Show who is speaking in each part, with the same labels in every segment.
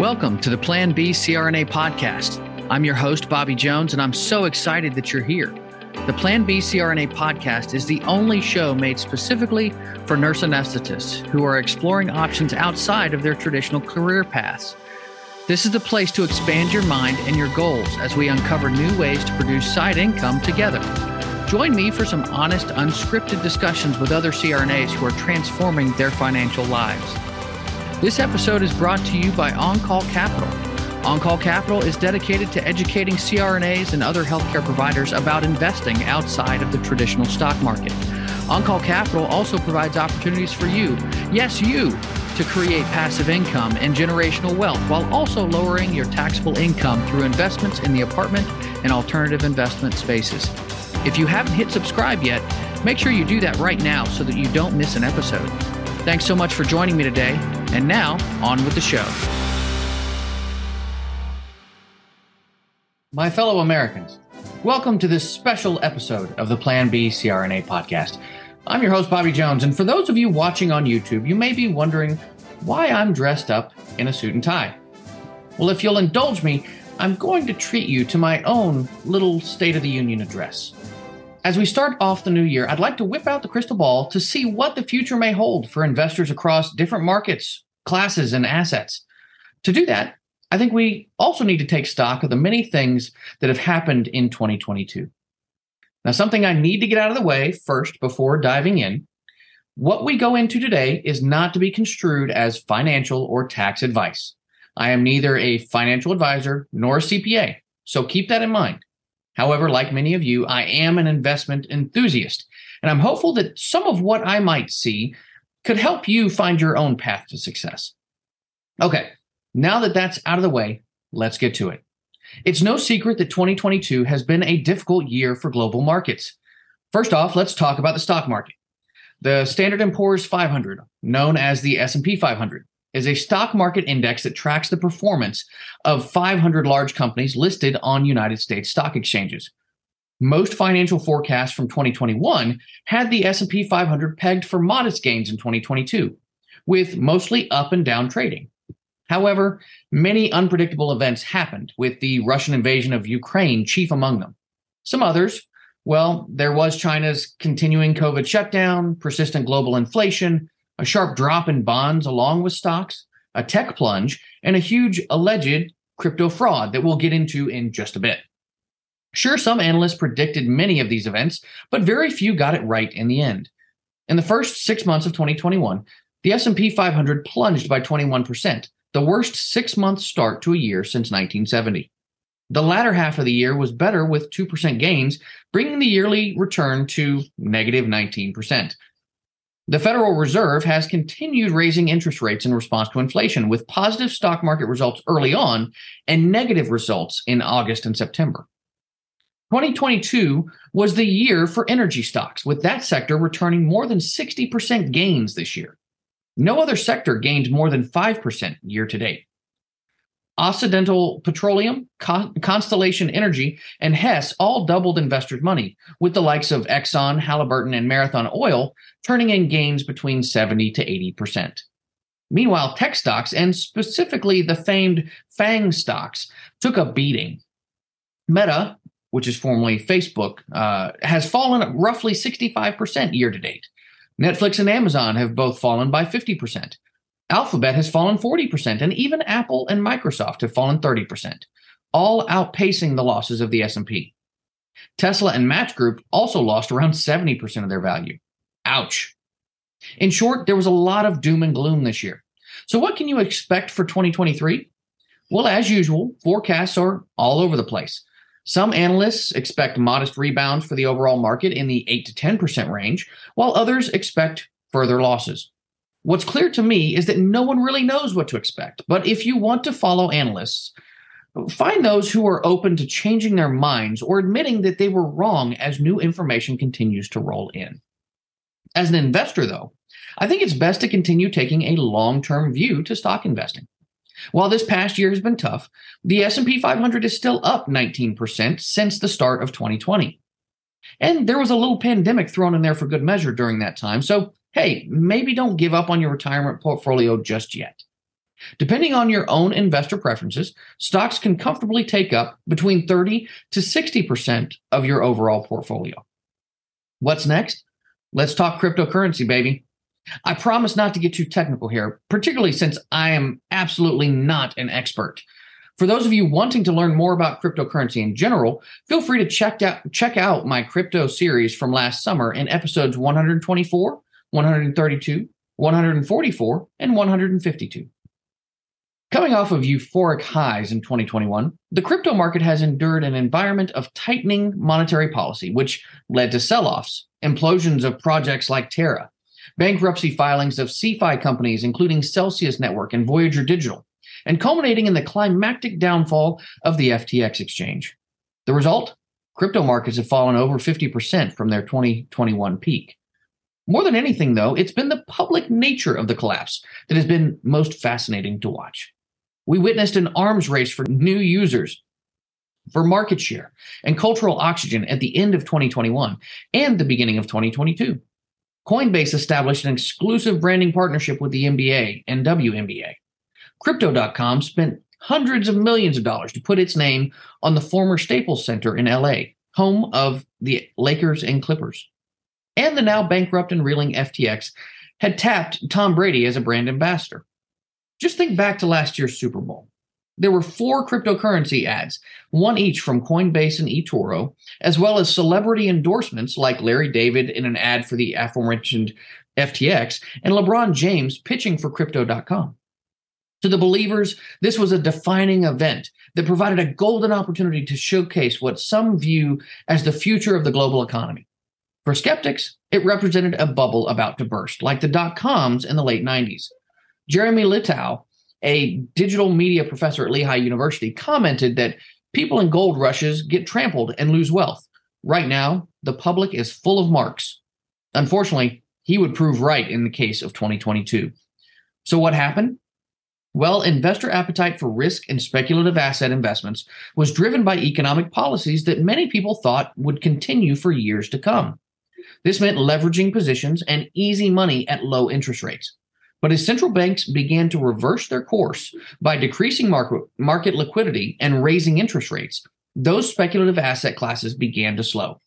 Speaker 1: Welcome to the Plan B CRNA podcast. I'm your host, Bobby Jones, and I'm so excited that you're here. The Plan B CRNA podcast is the only show made specifically for nurse anesthetists who are exploring options outside of their traditional career paths. This is the place to expand your mind and your goals as we uncover new ways to produce side income together. Join me for some honest, unscripted discussions with other CRNAs who are transforming their financial lives. This episode is brought to you by On Call Capital. On Call Capital is dedicated to educating CRNAs and other healthcare providers about investing outside of the traditional stock market. On Call Capital also provides opportunities for you, yes, you, to create passive income and generational wealth while also lowering your taxable income through investments in the apartment and alternative investment spaces. If you haven't hit subscribe yet, make sure you do that right now so that you don't miss an episode. Thanks so much for joining me today. And now, on with the show. My fellow Americans, welcome to this special episode of the Plan B CRNA podcast. I'm your host, Bobby Jones, and for those of you watching on YouTube, you may be wondering why I'm dressed up in a suit and tie. Well, if you'll indulge me, I'm going to treat you to my own little State of the Union address. As we start off the new year, I'd like to whip out the crystal ball to see what the future may hold for investors across different markets, classes, and assets. To do that, I think we also need to take stock of the many things that have happened in 2022. Now, something I need to get out of the way first before diving in. What we go into today is not to be construed as financial or tax advice. I am neither a financial advisor nor a CPA, so keep that in mind. However, like many of you, I am an investment enthusiast, and I'm hopeful that some of what I might see could help you find your own path to success. Okay, now that that's out of the way, let's get to it. It's no secret that 2022 has been a difficult year for global markets. First off, let's talk about the stock market. The Standard & Poor's 500, known as the S&P 500, is a stock market index that tracks the performance of 500 large companies listed on United States stock exchanges. Most financial forecasts from 2021 had the S&P 500 pegged for modest gains in 2022, with mostly up and down trading. However, many unpredictable events happened, with the Russian invasion of Ukraine chief among them. Some others, well, there was China's continuing COVID shutdown, persistent global inflation, a sharp drop in bonds along with stocks, a tech plunge, and a huge alleged crypto fraud that we'll get into in just a bit. Sure, some analysts predicted many of these events, but very few got it right in the end. In the first 6 months of 2021, the S&P 500 plunged by 21%, the worst 6-month start to a year since 1970. The latter half of the year was better with 2% gains, bringing the yearly return to negative 19%. The Federal Reserve has continued raising interest rates in response to inflation, with positive stock market results early on and negative results in August and September. 2022 was the year for energy stocks, with that sector returning more than 60% gains this year. No other sector gained more than 5% year to date. Occidental Petroleum, Con- Constellation Energy, and Hess all doubled investors' money, with the likes of Exxon, Halliburton, and Marathon Oil turning in gains between 70 to 80%. Meanwhile, tech stocks, and specifically the famed FANG stocks, took a beating. Meta, which is formerly Facebook, uh, has fallen roughly 65% year to date. Netflix and Amazon have both fallen by 50%. Alphabet has fallen 40%, and even Apple and Microsoft have fallen 30%, all outpacing the losses of the S&P. Tesla and Match Group also lost around 70% of their value. Ouch. In short, there was a lot of doom and gloom this year. So what can you expect for 2023? Well, as usual, forecasts are all over the place. Some analysts expect modest rebounds for the overall market in the 8 to 10% range, while others expect further losses. What's clear to me is that no one really knows what to expect. But if you want to follow analysts, find those who are open to changing their minds or admitting that they were wrong as new information continues to roll in. As an investor, though, I think it's best to continue taking a long-term view to stock investing. While this past year has been tough, the S&P 500 is still up 19% since the start of 2020. And there was a little pandemic thrown in there for good measure during that time, so hey, maybe don't give up on your retirement portfolio just yet. Depending on your own investor preferences, stocks can comfortably take up between 30 to 60% of your overall portfolio. What's next? Let's talk cryptocurrency, baby. I promise not to get too technical here, particularly since I am absolutely not an expert. For those of you wanting to learn more about cryptocurrency in general, feel free to check out check out my crypto series from last summer in episodes 124, 132, 144, and 152. Coming off of euphoric highs in 2021, the crypto market has endured an environment of tightening monetary policy, which led to sell offs, implosions of projects like Terra, bankruptcy filings of CeFi companies, including Celsius Network and Voyager Digital, and culminating in the climactic downfall of the FTX exchange. The result? Crypto markets have fallen over 50% from their 2021 peak. More than anything, though, it's been the public nature of the collapse that has been most fascinating to watch. We witnessed an arms race for new users, for market share, and cultural oxygen at the end of 2021 and the beginning of 2022. Coinbase established an exclusive branding partnership with the NBA and WNBA. Crypto.com spent hundreds of millions of dollars to put its name on the former Staples Center in LA, home of the Lakers and Clippers. And the now bankrupt and reeling FTX had tapped Tom Brady as a brand ambassador. Just think back to last year's Super Bowl. There were four cryptocurrency ads, one each from Coinbase and eToro, as well as celebrity endorsements like Larry David in an ad for the aforementioned FTX and LeBron James pitching for Crypto.com. To the believers, this was a defining event that provided a golden opportunity to showcase what some view as the future of the global economy. For skeptics, it represented a bubble about to burst, like the dot coms in the late 90s. Jeremy Littau, a digital media professor at Lehigh University, commented that people in gold rushes get trampled and lose wealth. Right now, the public is full of marks. Unfortunately, he would prove right in the case of 2022. So, what happened? Well, investor appetite for risk and speculative asset investments was driven by economic policies that many people thought would continue for years to come. This meant leveraging positions and easy money at low interest rates. But as central banks began to reverse their course by decreasing market, market liquidity and raising interest rates, those speculative asset classes began to slow.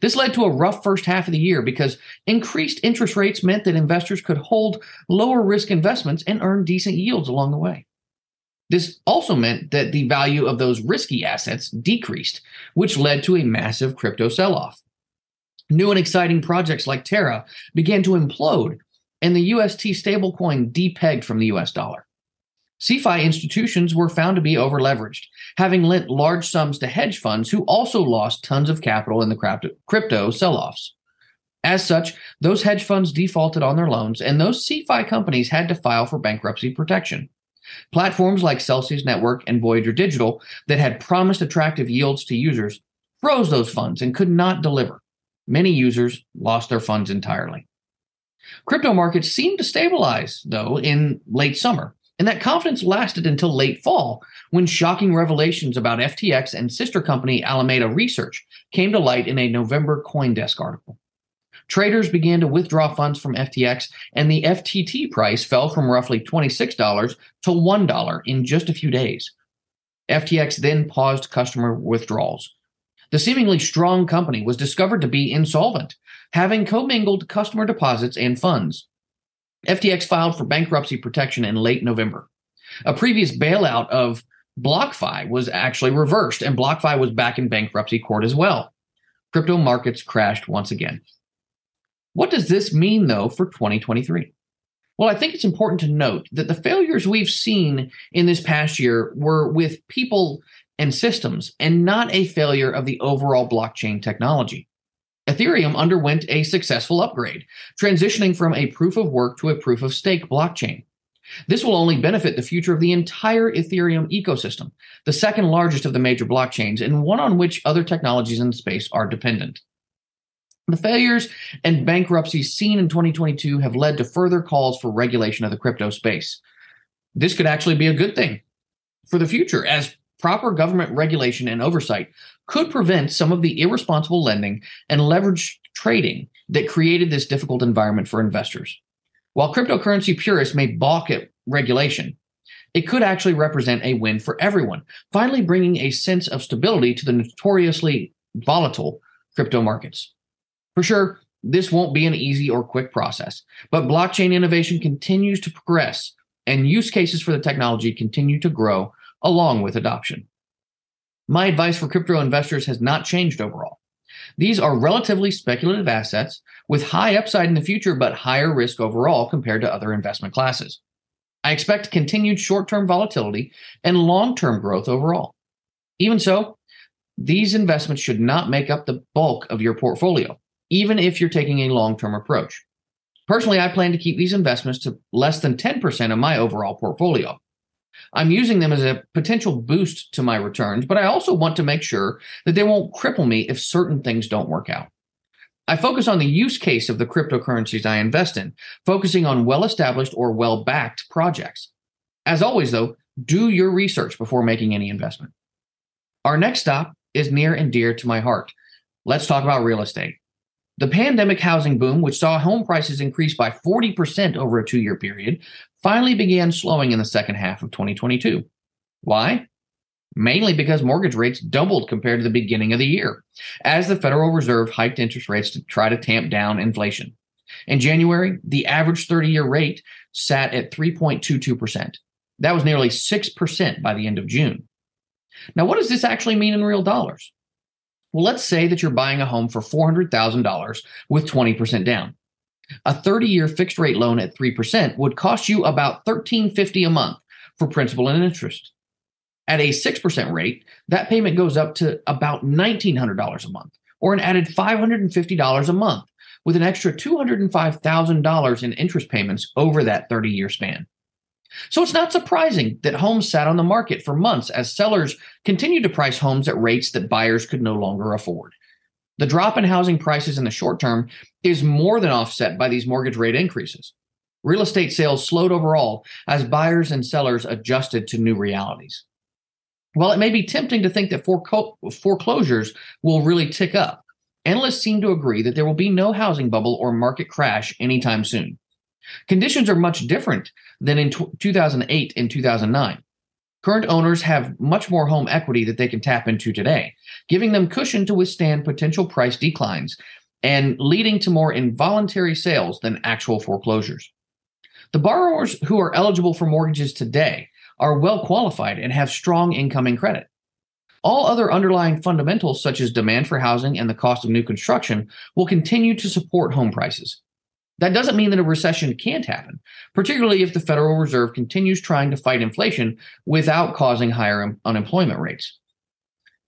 Speaker 1: This led to a rough first half of the year because increased interest rates meant that investors could hold lower risk investments and earn decent yields along the way. This also meant that the value of those risky assets decreased, which led to a massive crypto sell off. New and exciting projects like Terra began to implode and the UST stablecoin depegged from the US dollar. CeFi institutions were found to be overleveraged, having lent large sums to hedge funds who also lost tons of capital in the crypto sell offs. As such, those hedge funds defaulted on their loans, and those CeFi companies had to file for bankruptcy protection. Platforms like Celsius Network and Voyager Digital that had promised attractive yields to users froze those funds and could not deliver. Many users lost their funds entirely. Crypto markets seemed to stabilize, though, in late summer, and that confidence lasted until late fall when shocking revelations about FTX and sister company Alameda Research came to light in a November Coindesk article. Traders began to withdraw funds from FTX, and the FTT price fell from roughly $26 to $1 in just a few days. FTX then paused customer withdrawals. The seemingly strong company was discovered to be insolvent having commingled customer deposits and funds. FTX filed for bankruptcy protection in late November. A previous bailout of BlockFi was actually reversed, and BlockFi was back in bankruptcy court as well. Crypto markets crashed once again. What does this mean, though, for 2023? Well, I think it's important to note that the failures we've seen in this past year were with people and systems and not a failure of the overall blockchain technology. Ethereum underwent a successful upgrade, transitioning from a proof of work to a proof of stake blockchain. This will only benefit the future of the entire Ethereum ecosystem, the second largest of the major blockchains, and one on which other technologies in the space are dependent. The failures and bankruptcies seen in 2022 have led to further calls for regulation of the crypto space. This could actually be a good thing for the future, as proper government regulation and oversight could prevent some of the irresponsible lending and leverage trading that created this difficult environment for investors. While cryptocurrency purists may balk at regulation, it could actually represent a win for everyone, finally bringing a sense of stability to the notoriously volatile crypto markets. For sure, this won't be an easy or quick process, but blockchain innovation continues to progress and use cases for the technology continue to grow along with adoption. My advice for crypto investors has not changed overall. These are relatively speculative assets with high upside in the future, but higher risk overall compared to other investment classes. I expect continued short term volatility and long term growth overall. Even so, these investments should not make up the bulk of your portfolio, even if you're taking a long term approach. Personally, I plan to keep these investments to less than 10% of my overall portfolio. I'm using them as a potential boost to my returns, but I also want to make sure that they won't cripple me if certain things don't work out. I focus on the use case of the cryptocurrencies I invest in, focusing on well established or well backed projects. As always, though, do your research before making any investment. Our next stop is near and dear to my heart. Let's talk about real estate. The pandemic housing boom, which saw home prices increase by 40% over a two year period, finally began slowing in the second half of 2022. Why? Mainly because mortgage rates doubled compared to the beginning of the year, as the Federal Reserve hiked interest rates to try to tamp down inflation. In January, the average 30 year rate sat at 3.22%. That was nearly 6% by the end of June. Now, what does this actually mean in real dollars? Well, let's say that you're buying a home for $400,000 with 20% down. A 30 year fixed rate loan at 3% would cost you about 1350 a month for principal and interest. At a 6% rate, that payment goes up to about $1,900 a month, or an added $550 a month, with an extra $205,000 in interest payments over that 30 year span. So it's not surprising that homes sat on the market for months as sellers continued to price homes at rates that buyers could no longer afford. The drop in housing prices in the short term is more than offset by these mortgage rate increases. Real estate sales slowed overall as buyers and sellers adjusted to new realities. While it may be tempting to think that foreclosures will really tick up, analysts seem to agree that there will be no housing bubble or market crash anytime soon. Conditions are much different than in 2008 and 2009. Current owners have much more home equity that they can tap into today, giving them cushion to withstand potential price declines and leading to more involuntary sales than actual foreclosures. The borrowers who are eligible for mortgages today are well qualified and have strong incoming credit. All other underlying fundamentals, such as demand for housing and the cost of new construction, will continue to support home prices. That doesn't mean that a recession can't happen, particularly if the Federal Reserve continues trying to fight inflation without causing higher unemployment rates.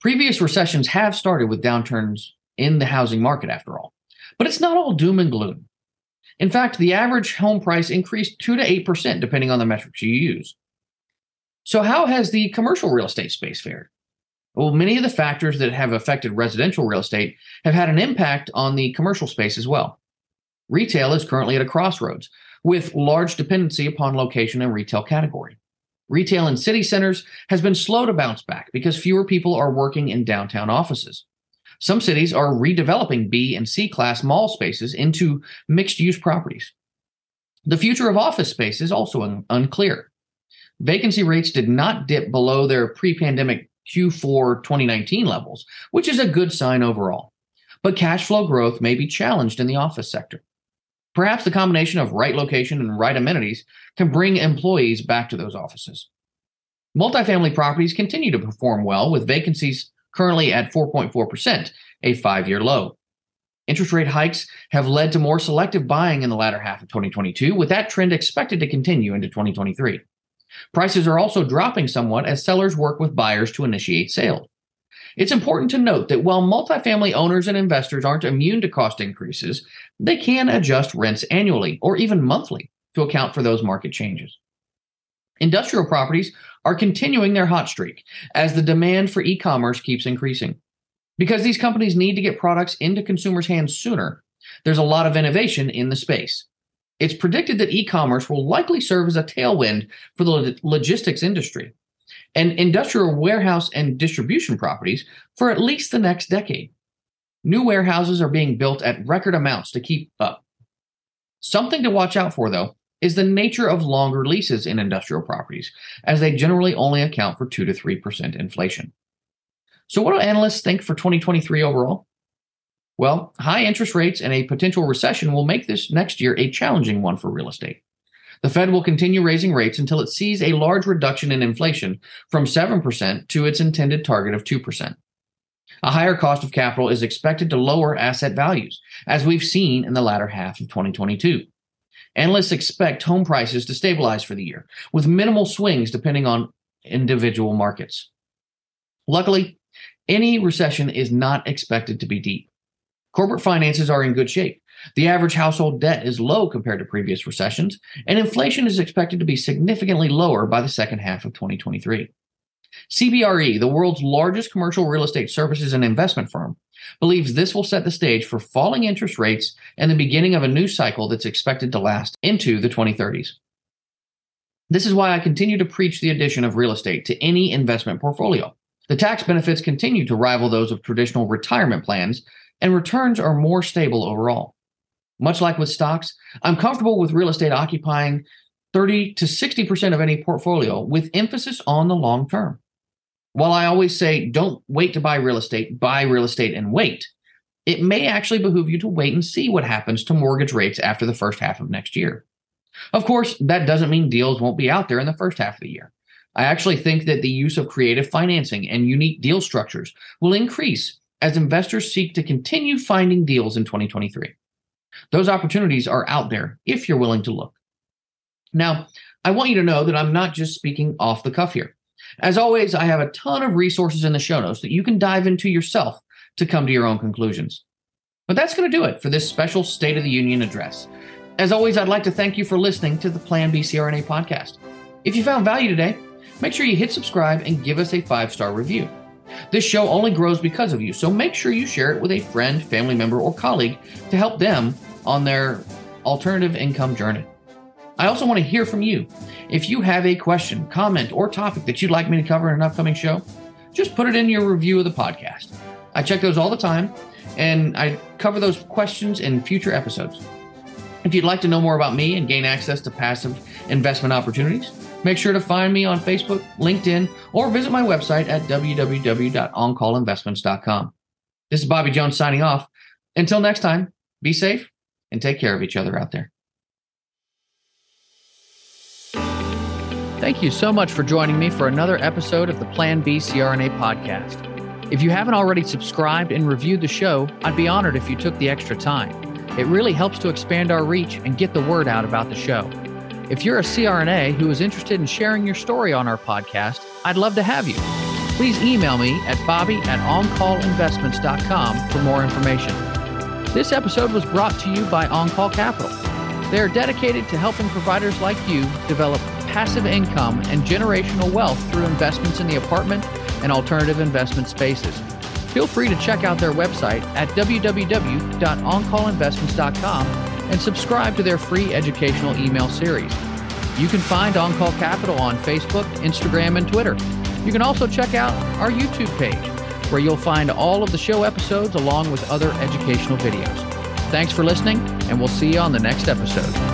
Speaker 1: Previous recessions have started with downturns in the housing market, after all, but it's not all doom and gloom. In fact, the average home price increased 2 to 8%, depending on the metrics you use. So, how has the commercial real estate space fared? Well, many of the factors that have affected residential real estate have had an impact on the commercial space as well. Retail is currently at a crossroads with large dependency upon location and retail category. Retail in city centers has been slow to bounce back because fewer people are working in downtown offices. Some cities are redeveloping B and C class mall spaces into mixed use properties. The future of office space is also un- unclear. Vacancy rates did not dip below their pre pandemic Q4 2019 levels, which is a good sign overall. But cash flow growth may be challenged in the office sector. Perhaps the combination of right location and right amenities can bring employees back to those offices. Multifamily properties continue to perform well with vacancies currently at 4.4%, a five year low. Interest rate hikes have led to more selective buying in the latter half of 2022, with that trend expected to continue into 2023. Prices are also dropping somewhat as sellers work with buyers to initiate sales. It's important to note that while multifamily owners and investors aren't immune to cost increases, they can adjust rents annually or even monthly to account for those market changes. Industrial properties are continuing their hot streak as the demand for e commerce keeps increasing. Because these companies need to get products into consumers' hands sooner, there's a lot of innovation in the space. It's predicted that e commerce will likely serve as a tailwind for the logistics industry, and industrial warehouse and distribution properties for at least the next decade. New warehouses are being built at record amounts to keep up. Something to watch out for, though, is the nature of longer leases in industrial properties, as they generally only account for 2 to 3% inflation. So, what do analysts think for 2023 overall? Well, high interest rates and a potential recession will make this next year a challenging one for real estate. The Fed will continue raising rates until it sees a large reduction in inflation from 7% to its intended target of 2%. A higher cost of capital is expected to lower asset values, as we've seen in the latter half of 2022. Analysts expect home prices to stabilize for the year, with minimal swings depending on individual markets. Luckily, any recession is not expected to be deep. Corporate finances are in good shape. The average household debt is low compared to previous recessions, and inflation is expected to be significantly lower by the second half of 2023. CBRE, the world's largest commercial real estate services and investment firm, believes this will set the stage for falling interest rates and the beginning of a new cycle that's expected to last into the 2030s. This is why I continue to preach the addition of real estate to any investment portfolio. The tax benefits continue to rival those of traditional retirement plans, and returns are more stable overall. Much like with stocks, I'm comfortable with real estate occupying 30 to 60% of any portfolio with emphasis on the long term. While I always say don't wait to buy real estate, buy real estate and wait, it may actually behoove you to wait and see what happens to mortgage rates after the first half of next year. Of course, that doesn't mean deals won't be out there in the first half of the year. I actually think that the use of creative financing and unique deal structures will increase as investors seek to continue finding deals in 2023. Those opportunities are out there if you're willing to look. Now, I want you to know that I'm not just speaking off the cuff here. As always, I have a ton of resources in the show notes that you can dive into yourself to come to your own conclusions. But that's going to do it for this special State of the Union address. As always, I'd like to thank you for listening to the Plan B CRNA podcast. If you found value today, make sure you hit subscribe and give us a five star review. This show only grows because of you, so make sure you share it with a friend, family member, or colleague to help them on their alternative income journey. I also want to hear from you. If you have a question, comment, or topic that you'd like me to cover in an upcoming show, just put it in your review of the podcast. I check those all the time, and I cover those questions in future episodes. If you'd like to know more about me and gain access to passive investment opportunities, make sure to find me on Facebook, LinkedIn, or visit my website at www.oncallinvestments.com. This is Bobby Jones signing off. Until next time, be safe and take care of each other out there.
Speaker 2: Thank you so much for joining me for another episode of the Plan B CRNA podcast. If you haven't already subscribed and reviewed the show, I'd be honored if you took the extra time. It really helps to expand our reach and get the word out about the show. If you're a CRNA who is interested in sharing your story on our podcast, I'd love to have you. Please email me at bobby at oncallinvestments.com for more information. This episode was brought to you by OnCall Capital. They are dedicated to helping providers like you develop passive income and generational wealth through investments in the apartment and alternative investment spaces. Feel free to check out their website at www.oncallinvestments.com and subscribe to their free educational email series. You can find OnCall Capital on Facebook, Instagram, and Twitter. You can also check out our YouTube page, where you'll find all of the show episodes along with other educational videos. Thanks for listening, and we'll see you on the next episode.